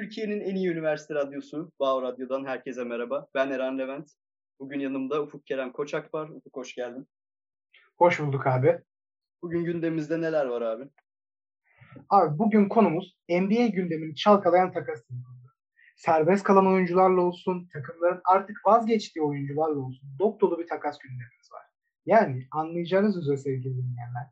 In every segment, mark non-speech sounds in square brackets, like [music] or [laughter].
Türkiye'nin en iyi üniversite radyosu Bağ Radyo'dan herkese merhaba. Ben Eren Levent. Bugün yanımda Ufuk Kerem Koçak var. Ufuk hoş geldin. Hoş bulduk abi. Bugün gündemimizde neler var abi? Abi bugün konumuz NBA gündemini çalkalayan takas Serbest kalan oyuncularla olsun, takımların artık vazgeçtiği oyuncularla olsun dop dolu bir takas gündemimiz var. Yani anlayacağınız üzere sevgili dinleyenler,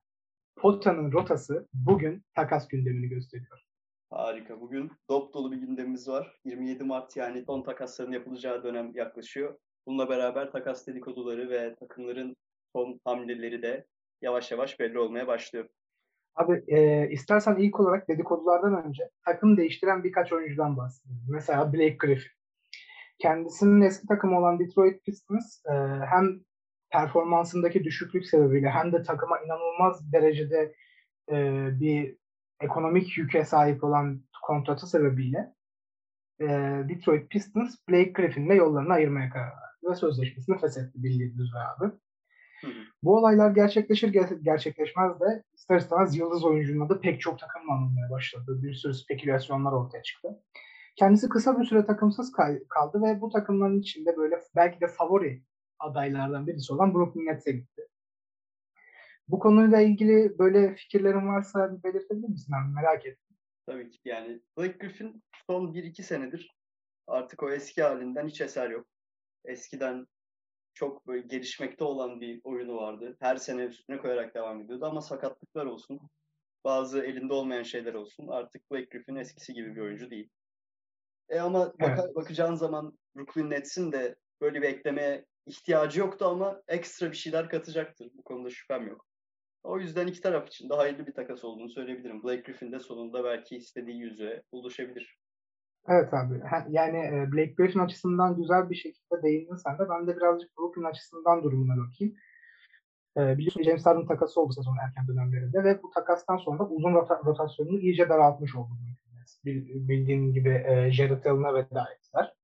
Pota'nın rotası bugün takas gündemini gösteriyor. Harika. Bugün dop dolu bir gündemimiz var. 27 Mart yani son takasların yapılacağı dönem yaklaşıyor. Bununla beraber takas dedikoduları ve takımların son hamleleri de yavaş yavaş belli olmaya başlıyor. Abi e, istersen ilk olarak dedikodulardan önce takım değiştiren birkaç oyuncudan bahsedelim. Mesela Blake Griffin. Kendisinin eski takımı olan Detroit Pistons e, hem performansındaki düşüklük sebebiyle hem de takıma inanılmaz derecede e, bir ekonomik yüke sahip olan kontratı sebebiyle e, Detroit Pistons Blake Griffin'le yollarını ayırmaya karar verdi ve sözleşmesini feshetti bildiğiniz üzere abi. Bu olaylar gerçekleşir gerçekleşmez de ister istemez yıldız oyuncunun adı pek çok takımla anılmaya başladı. Bir sürü spekülasyonlar ortaya çıktı. Kendisi kısa bir süre takımsız kaldı ve bu takımların içinde böyle belki de favori adaylardan birisi olan Brooklyn Nets'e gitti. Bu konuyla ilgili böyle fikirlerin varsa bir belirtebilir misin abi? Merak ettim. Tabii ki yani Blake Griffin son 1-2 senedir artık o eski halinden hiç eser yok. Eskiden çok böyle gelişmekte olan bir oyunu vardı. Her sene üstüne koyarak devam ediyordu ama sakatlıklar olsun, bazı elinde olmayan şeyler olsun. Artık Blake Griffin eskisi gibi bir oyuncu değil. E ama evet. baka, bakacağın zaman Brooklyn Nets'in de böyle bir eklemeye ihtiyacı yoktu ama ekstra bir şeyler katacaktır. Bu konuda şüphem yok. O yüzden iki taraf için de hayırlı bir takas olduğunu söyleyebilirim. Blake Griffin de sonunda belki istediği yüzeye ulaşabilir. Evet abi. Yani e, Blake Griffin açısından güzel bir şekilde değindin sen de. Ben de birazcık Brooklyn açısından durumuna bakayım. E, biliyorsun James Harden takası oldu sezonun erken dönemlerinde ve bu takastan sonra uzun rota- rotasyonunu iyice daraltmış oldu. Bildiğin gibi e, Jared Allen'a veda ettiler.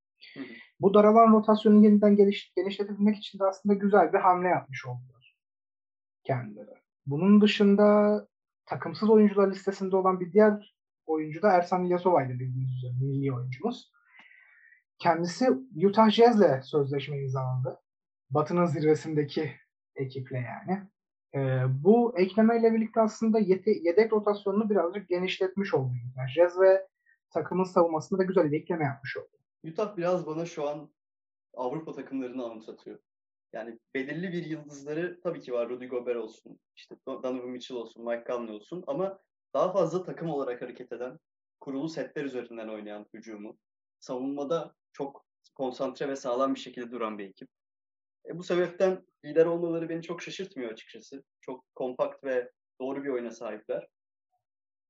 Bu daralan rotasyonu yeniden geliş, genişletebilmek için de aslında güzel bir hamle yapmış oldular kendileri. Bunun dışında takımsız oyuncular listesinde olan bir diğer oyuncu da Ersan İlyasova'ydı bildiğiniz üzere milli oyuncumuz. Kendisi Utah Jazz'le sözleşme imzaladı. Batı'nın zirvesindeki ekiple yani. Ee, bu eklemeyle birlikte aslında yete- yedek rotasyonunu birazcık genişletmiş oldu Utah Jazz ve takımın savunmasında da güzel bir ekleme yapmış oldu. Utah biraz bana şu an Avrupa takımlarını anımsatıyor. Yani belirli bir yıldızları tabii ki var. Rudy Gobert olsun, işte Donovan Mitchell olsun, Mike Conley olsun ama daha fazla takım olarak hareket eden, kurulu setler üzerinden oynayan hücumu, savunmada çok konsantre ve sağlam bir şekilde duran bir ekip. E, bu sebepten lider olmaları beni çok şaşırtmıyor açıkçası. Çok kompakt ve doğru bir oyuna sahipler.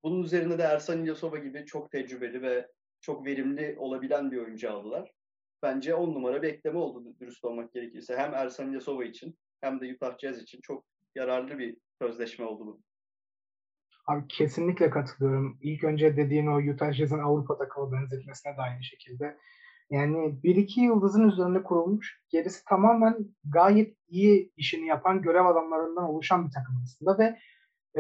Bunun üzerine de Ersan İlyasova gibi çok tecrübeli ve çok verimli olabilen bir oyuncu aldılar. Bence on numara bir ekleme oldu dürüst olmak gerekirse. Hem Ersan İlyasova için hem de Utah Jazz için çok yararlı bir sözleşme oldu bu. Abi kesinlikle katılıyorum. İlk önce dediğin o Utah Jazz'ın Avrupa takımı benzetmesine de aynı şekilde. Yani bir iki yıldızın üzerinde kurulmuş, gerisi tamamen gayet iyi işini yapan görev adamlarından oluşan bir takım aslında ve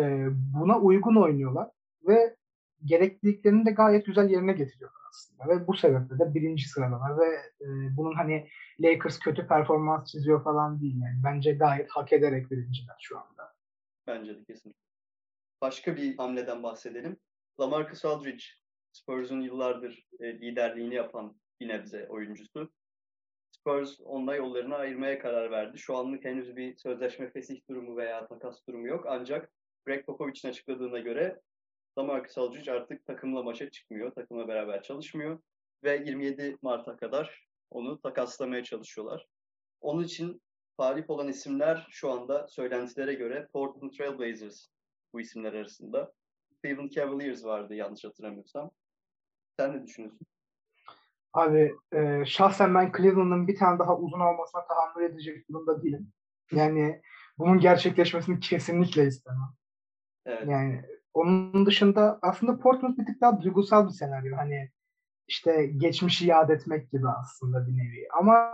e, buna uygun oynuyorlar ve gerekliliklerini de gayet güzel yerine getiriyorlar aslında ve bu sebeple de birinci sıradalar ve e, bunun hani Lakers kötü performans çiziyor falan değil yani bence gayet hak ederek birinciler şu anda. Bence de kesinlikle. Başka bir hamleden bahsedelim. Lamarcus Aldridge, Spurs'un yıllardır e, liderliğini yapan bir nebze oyuncusu. Spurs onunla yollarını ayırmaya karar verdi. Şu anlık henüz bir sözleşme fesih durumu veya takas durumu yok. Ancak Greg Popovich'in açıkladığına göre Lamarcus Aldridge artık takımla maça çıkmıyor. Takımla beraber çalışmıyor. Ve 27 Mart'a kadar onu takaslamaya çalışıyorlar. Onun için talip olan isimler şu anda söylentilere göre Portland Trail Blazers bu isimler arasında. Cleveland Cavaliers vardı yanlış hatırlamıyorsam. Sen ne düşünüyorsun? Abi e, şahsen ben Cleveland'ın bir tane daha uzun olmasına tahammül edecek durumda değilim. Yani bunun gerçekleşmesini kesinlikle istemem. Evet. Yani onun dışında aslında Portland bir tık daha duygusal bir senaryo. Hani işte geçmişi yad etmek gibi aslında bir nevi. Ama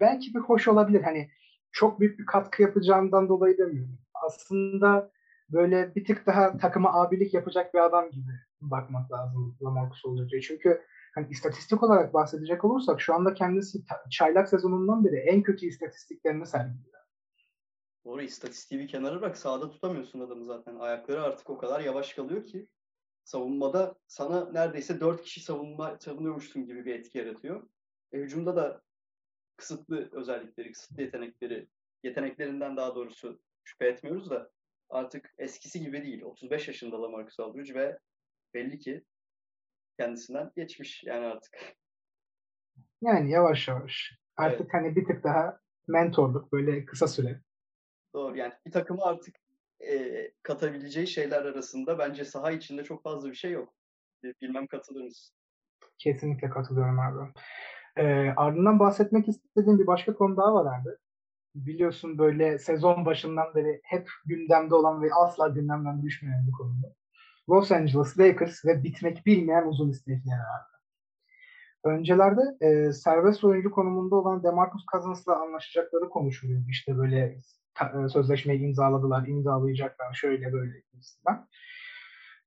belki bir hoş olabilir. Hani çok büyük bir katkı yapacağından dolayı demiyorum. Aslında böyle bir tık daha takıma abilik yapacak bir adam gibi bakmak lazım Lamarcus Aldridge'e. Çünkü hani istatistik olarak bahsedecek olursak şu anda kendisi çaylak sezonundan beri en kötü istatistiklerini sergiliyor. Doğru istatistiği bir kenara bırak sağda tutamıyorsun adamı zaten. Ayakları artık o kadar yavaş kalıyor ki savunmada sana neredeyse dört kişi savunma savunuyormuşsun gibi bir etki yaratıyor. E, hücumda da kısıtlı özellikleri, kısıtlı yetenekleri, yeteneklerinden daha doğrusu şüphe etmiyoruz da artık eskisi gibi değil. 35 yaşında Lamarcus Aldridge ve belli ki kendisinden geçmiş yani artık. Yani yavaş yavaş. Artık evet. hani bir tık daha mentorluk böyle kısa süre. Doğru yani bir takımı artık e, katabileceği şeyler arasında bence saha içinde çok fazla bir şey yok. Bilmem katılır mısın? Kesinlikle katılıyorum abi. E, ardından bahsetmek istediğim bir başka konu daha var abi. Biliyorsun böyle sezon başından beri hep gündemde olan ve asla gündemden düşmeyen bir konu. Los Angeles Lakers ve bitmek bilmeyen uzun istekleri vardı. Öncelerde e, serbest oyuncu konumunda olan DeMarcus Cousins'la anlaşacakları konuşuluyordu. İşte böyle ta, e, sözleşmeyi imzaladılar, imzalayacaklar şöyle böyle gibisinden.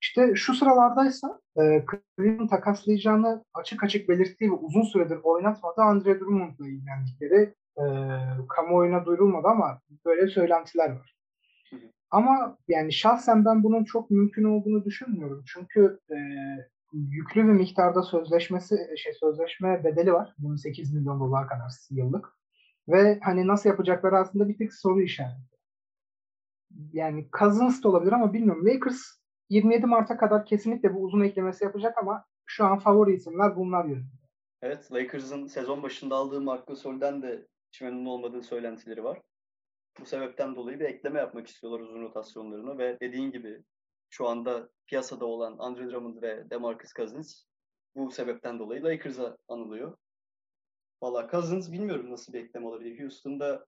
İşte şu sıralardaysa e, Cleveland takaslayacağını açık açık belirttiği ve uzun süredir oynatmadı Andre Drummond'la ilgilendikleri e, kamuoyuna duyurulmadı ama böyle söylentiler var. Ama yani şahsen ben bunun çok mümkün olduğunu düşünmüyorum. Çünkü e, yüklü bir miktarda sözleşmesi şey sözleşme bedeli var. 28 milyon dolar kadar yıllık. Ve hani nasıl yapacakları aslında bir tek soru işareti. Yani Cousins da olabilir ama bilmiyorum. Lakers 27 Mart'a kadar kesinlikle bu uzun eklemesi yapacak ama şu an favori isimler bunlar yönünde. Evet, Lakers'ın sezon başında aldığı Marc Gasol'den de hiç memnun olmadığı söylentileri var. Bu sebepten dolayı bir ekleme yapmak istiyorlar uzun rotasyonlarını ve dediğin gibi şu anda piyasada olan Andre Drummond ve DeMarcus Cousins bu sebepten dolayı Lakers'a anılıyor. Valla Cousins bilmiyorum nasıl bir ekleme olabilir. Houston'da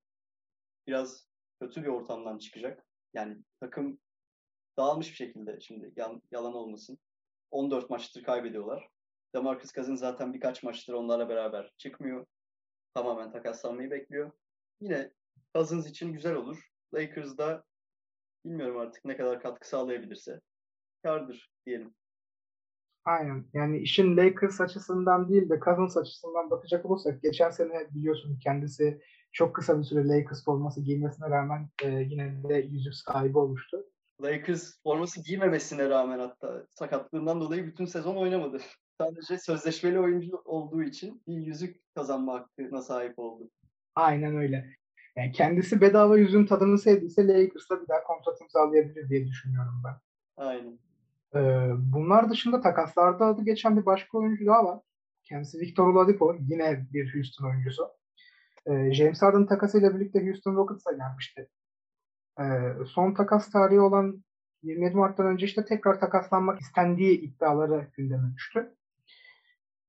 biraz kötü bir ortamdan çıkacak. Yani takım dağılmış bir şekilde şimdi yalan olmasın. 14 maçtır kaybediyorlar. DeMarcus Cousins zaten birkaç maçtır onlarla beraber çıkmıyor. Tamamen takaslanmayı bekliyor. Yine Cousins için güzel olur. Lakers'da bilmiyorum artık ne kadar katkı sağlayabilirse kardır diyelim. Aynen. Yani işin Lakers açısından değil de Cousins açısından bakacak olursak geçen sene biliyorsun kendisi çok kısa bir süre Lakers forması giymesine rağmen e, yine de yüzük sahibi olmuştu. Lakers forması giymemesine rağmen hatta sakatlığından dolayı bütün sezon oynamadı. [laughs] Sadece sözleşmeli oyuncu olduğu için bir yüzük kazanma hakkına sahip oldu. Aynen öyle. Yani kendisi bedava yüzüğün tadını sevdiyse Lakers'la bir daha kontrat imzalayabilir diye düşünüyorum ben. Aynen. Ee, bunlar dışında takaslarda adı geçen bir başka oyuncu daha var. Kendisi Victor Oladipo. Yine bir Houston oyuncusu. Ee, James Harden takasıyla birlikte Houston Rockets'a gelmişti. Ee, son takas tarihi olan 27 Mart'tan önce işte tekrar takaslanmak istendiği iddiaları gündeme düştü.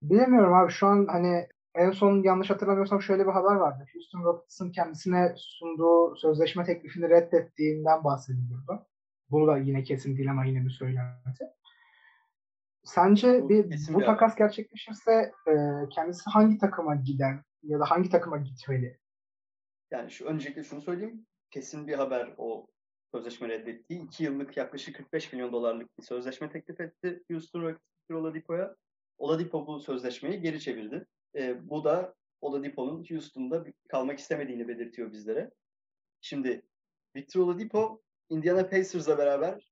Bilemiyorum abi şu an hani en son yanlış hatırlamıyorsam şöyle bir haber vardı. Houston Rockets'ın kendisine sunduğu sözleşme teklifini reddettiğinden bahsediliyordu. Bunu da yine kesin değil ama yine bir söylenti. Sence bu, bir, bu takas gerçekleşirse e, kendisi hangi takıma gider ya da hangi takıma gitmeli? Yani şu öncelikle şunu söyleyeyim. Kesin bir haber o sözleşme reddettiği. 2 yıllık yaklaşık 45 milyon dolarlık bir sözleşme teklif etti Houston Rockets Oladipo'ya. Oladipo bu sözleşmeyi geri çevirdi. E, bu da Oladipo'nun Houston'da kalmak istemediğini belirtiyor bizlere. Şimdi Victor Oladipo Indiana Pacers'la beraber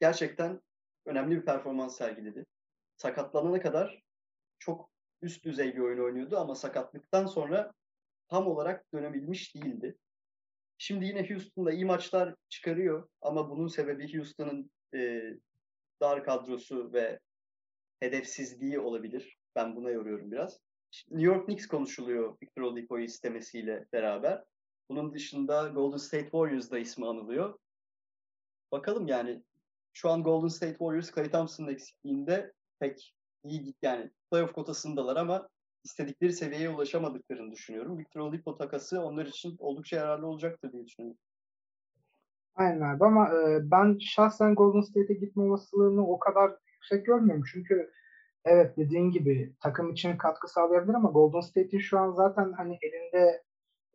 gerçekten önemli bir performans sergiledi. Sakatlanana kadar çok üst düzey bir oyun oynuyordu ama sakatlıktan sonra tam olarak dönebilmiş değildi. Şimdi yine Houston'da iyi maçlar çıkarıyor ama bunun sebebi Houston'ın e, dar kadrosu ve hedefsizliği olabilir. Ben buna yoruyorum biraz. New York Knicks konuşuluyor Victor Oladipo'yu istemesiyle beraber. Bunun dışında Golden State Warriors da ismi anılıyor. Bakalım yani şu an Golden State Warriors Clay Thompson'ın eksikliğinde pek iyi git yani playoff kotasındalar ama istedikleri seviyeye ulaşamadıklarını düşünüyorum. Victor Oladipo takası onlar için oldukça yararlı olacaktır diye düşünüyorum. Aynen abi ama e, ben şahsen Golden State'e gitme olasılığını o kadar yüksek görmüyorum. Çünkü evet dediğin gibi takım için katkı sağlayabilir ama Golden State'in şu an zaten hani elinde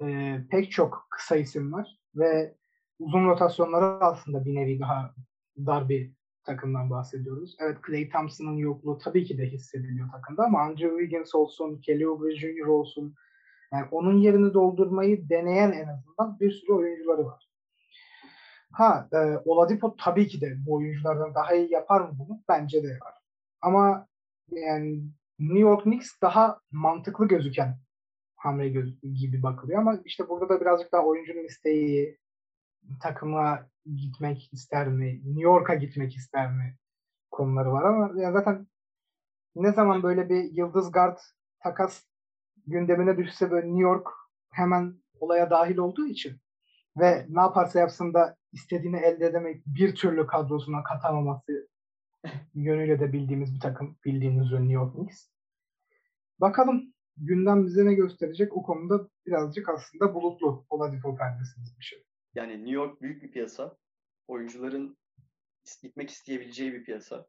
e, pek çok kısa isim var ve uzun rotasyonları aslında bir nevi daha dar bir takımdan bahsediyoruz. Evet Clay Thompson'ın yokluğu tabii ki de hissediliyor takımda ama Andrew Wiggins olsun, Kelly Oubre Jr. olsun yani onun yerini doldurmayı deneyen en azından bir sürü oyuncuları var. Ha, e, Oladipo tabii ki de bu oyunculardan daha iyi yapar mı bunu? Bence de yapar. Ama yani New York Knicks daha mantıklı gözüken hamle gibi bakılıyor ama işte burada da birazcık daha oyuncunun isteği, takıma gitmek ister mi, New York'a gitmek ister mi konuları var ama ya zaten ne zaman böyle bir yıldız guard takas gündemine düşse böyle New York hemen olaya dahil olduğu için ve ne yaparsa yapsın da istediğini elde edemek bir türlü kadrosuna katamaması yönüyle de bildiğimiz bir takım bildiğiniz New York Knicks. Bakalım gündem bize ne gösterecek o konuda birazcık aslında bulutlu Oladipo perdesiniz bir şey. Yani New York büyük bir piyasa. Oyuncuların gitmek isteyebileceği bir piyasa.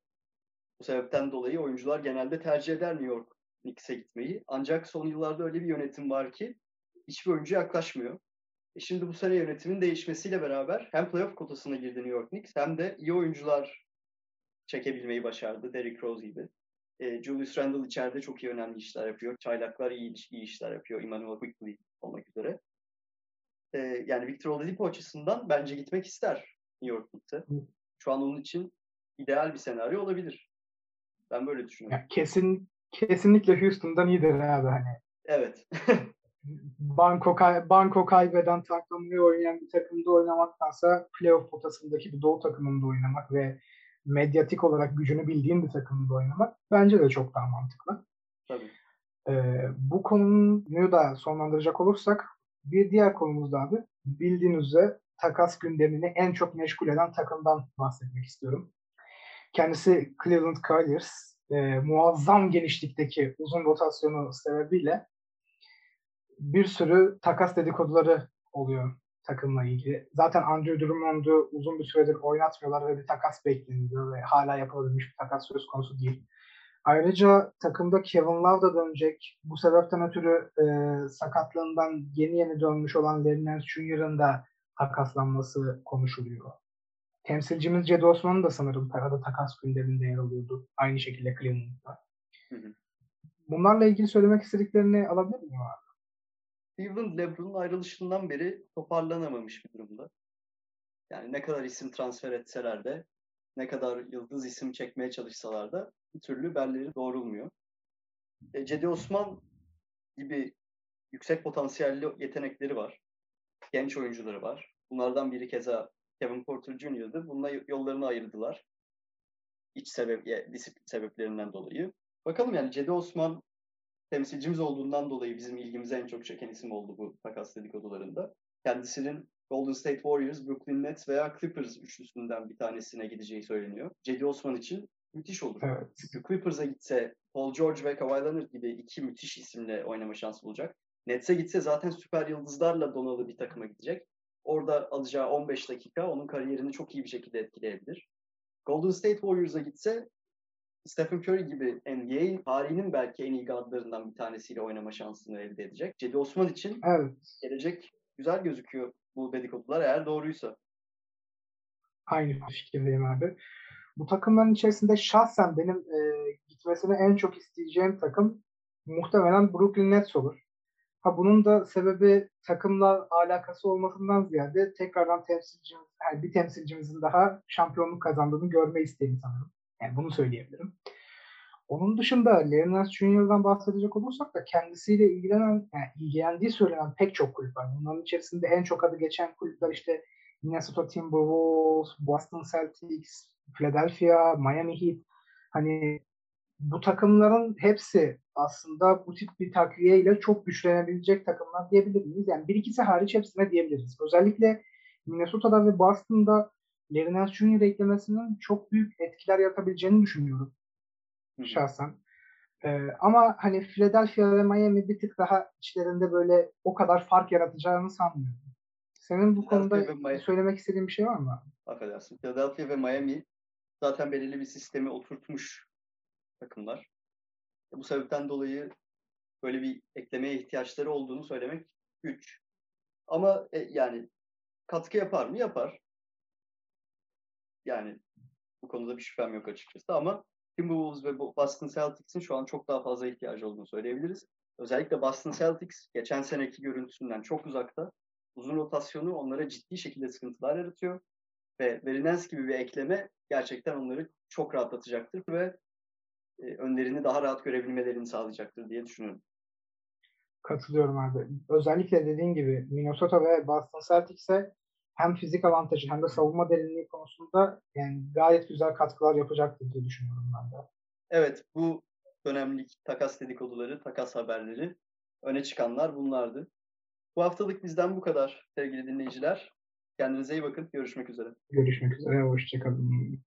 Bu sebepten dolayı oyuncular genelde tercih eder New York Knicks'e gitmeyi. Ancak son yıllarda öyle bir yönetim var ki hiçbir oyuncu yaklaşmıyor. E şimdi bu sene yönetimin değişmesiyle beraber hem playoff kotasına girdi New York Knicks hem de iyi oyuncular çekebilmeyi başardı. Derrick Rose gibi. E, Julius Randle içeride çok iyi önemli işler yapıyor. Çaylaklar iyi, iyi işler yapıyor. Emmanuel Quickley olmak üzere. E, yani Victor Oladipo açısından bence gitmek ister New York Knicks'e. Şu an onun için ideal bir senaryo olabilir. Ben böyle düşünüyorum. Ya kesin kesinlikle Houston'dan iyidir abi hani. Evet. [laughs] banko, kay banko kaybeden takımda oynayan bir takımda oynamaktansa playoff potasındaki bir doğu takımında oynamak ve medyatik olarak gücünü bildiğin bir takımda oynamak bence de çok daha mantıklı. Tabii. Ee, bu konuyu da sonlandıracak olursak bir diğer konumuz da abi bildiğiniz üzere takas gündemini en çok meşgul eden takımdan bahsetmek istiyorum. Kendisi Cleveland Cavaliers. E, muazzam genişlikteki uzun rotasyonu sebebiyle bir sürü takas dedikoduları oluyor takımla ilgili. Zaten Andrew Drummond'u uzun bir süredir oynatmıyorlar ve bir takas bekleniyor ve hala yapılabilmiş bir takas söz konusu değil. Ayrıca takımda Kevin Love da dönecek. Bu sebepten ötürü e, sakatlığından yeni yeni dönmüş olan Larry Nance Jr.'ın da takaslanması konuşuluyor. Temsilcimiz Cedi Osman da sanırım parada takas gündeminde yer alıyordu. Aynı şekilde Cleveland'da. Bunlarla ilgili söylemek istediklerini alabilir miyim abi? Cleveland LeBron'un ayrılışından beri toparlanamamış bir durumda. Yani ne kadar isim transfer etseler de, ne kadar yıldız isim çekmeye çalışsalar da bir türlü belleri doğrulmuyor. E, Cedi Osman gibi yüksek potansiyelli yetenekleri var. Genç oyuncuları var. Bunlardan biri keza Kevin Porter Jr.'dı. Bununla yollarını ayırdılar. İç sebep, disiplin sebeplerinden dolayı. Bakalım yani Cedi Osman temsilcimiz olduğundan dolayı bizim ilgimize en çok çeken isim oldu bu takas dedikodularında. Kendisinin Golden State Warriors, Brooklyn Nets veya Clippers üçlüsünden bir tanesine gideceği söyleniyor. Cedi Osman için müthiş olur. Evet. Çünkü Clippers'a gitse Paul George ve Kawhi Leonard gibi iki müthiş isimle oynama şansı bulacak. Nets'e gitse zaten süper yıldızlarla donalı bir takıma gidecek. Orada alacağı 15 dakika onun kariyerini çok iyi bir şekilde etkileyebilir. Golden State Warriors'a gitse Stephen Curry gibi NBA tarihinin belki en iyi guardlarından bir tanesiyle oynama şansını elde edecek. Cedi Osman için evet. gelecek güzel gözüküyor bu dedikodular eğer doğruysa. Aynı fikirdeyim abi. Bu takımların içerisinde şahsen benim e, gitmesini en çok isteyeceğim takım muhtemelen Brooklyn Nets olur. Ha bunun da sebebi takımla alakası olmasından ziyade tekrardan temsilcimiz, yani bir temsilcimizin daha şampiyonluk kazandığını görme isteğim sanırım. Yani bunu söyleyebilirim. Onun dışında Larry Nance bahsedecek olursak da kendisiyle ilgilenen, yani ilgilendiği söylenen pek çok kulüp var. Bunların içerisinde en çok adı geçen kulüpler işte Minnesota Timberwolves, Boston Celtics, Philadelphia, Miami Heat. Hani bu takımların hepsi aslında bu tip bir takviye ile çok güçlenebilecek takımlar diyebilir miyiz? Yani bir ikisi hariç hepsine diyebiliriz. Özellikle Minnesota'da ve Boston'da Larry Nance Jr. eklemesinin çok büyük etkiler yaratabileceğini düşünüyorum. Hı. Şahsen. Ee, ama hani Philadelphia ve Miami bir tık daha içlerinde böyle o kadar fark yaratacağını sanmıyorum. Senin bu konuda söylemek istediğin bir şey var mı? Affedersin. Philadelphia ve Miami zaten belirli bir sistemi oturtmuş takımlar. Bu sebepten dolayı böyle bir eklemeye ihtiyaçları olduğunu söylemek güç. Ama e, yani katkı yapar mı? Yapar. Yani Bu konuda bir şüphem yok açıkçası ama Timberwolves ve Boston Celtics'in şu an çok daha fazla ihtiyacı olduğunu söyleyebiliriz. Özellikle Boston Celtics geçen seneki görüntüsünden çok uzakta. Uzun rotasyonu onlara ciddi şekilde sıkıntılar yaratıyor. Ve Verinens gibi bir ekleme gerçekten onları çok rahatlatacaktır ve e, önlerini daha rahat görebilmelerini sağlayacaktır diye düşünüyorum. Katılıyorum abi. Özellikle dediğin gibi Minnesota ve Boston Celtics'e hem fizik avantajı hem de savunma derinliği konusunda yani gayet güzel katkılar yapacaktır diye düşünüyorum ben de. Evet bu dönemlik takas dedikoduları, takas haberleri öne çıkanlar bunlardı. Bu haftalık bizden bu kadar sevgili dinleyiciler. Kendinize iyi bakın. Görüşmek üzere. Görüşmek üzere. Hoşçakalın.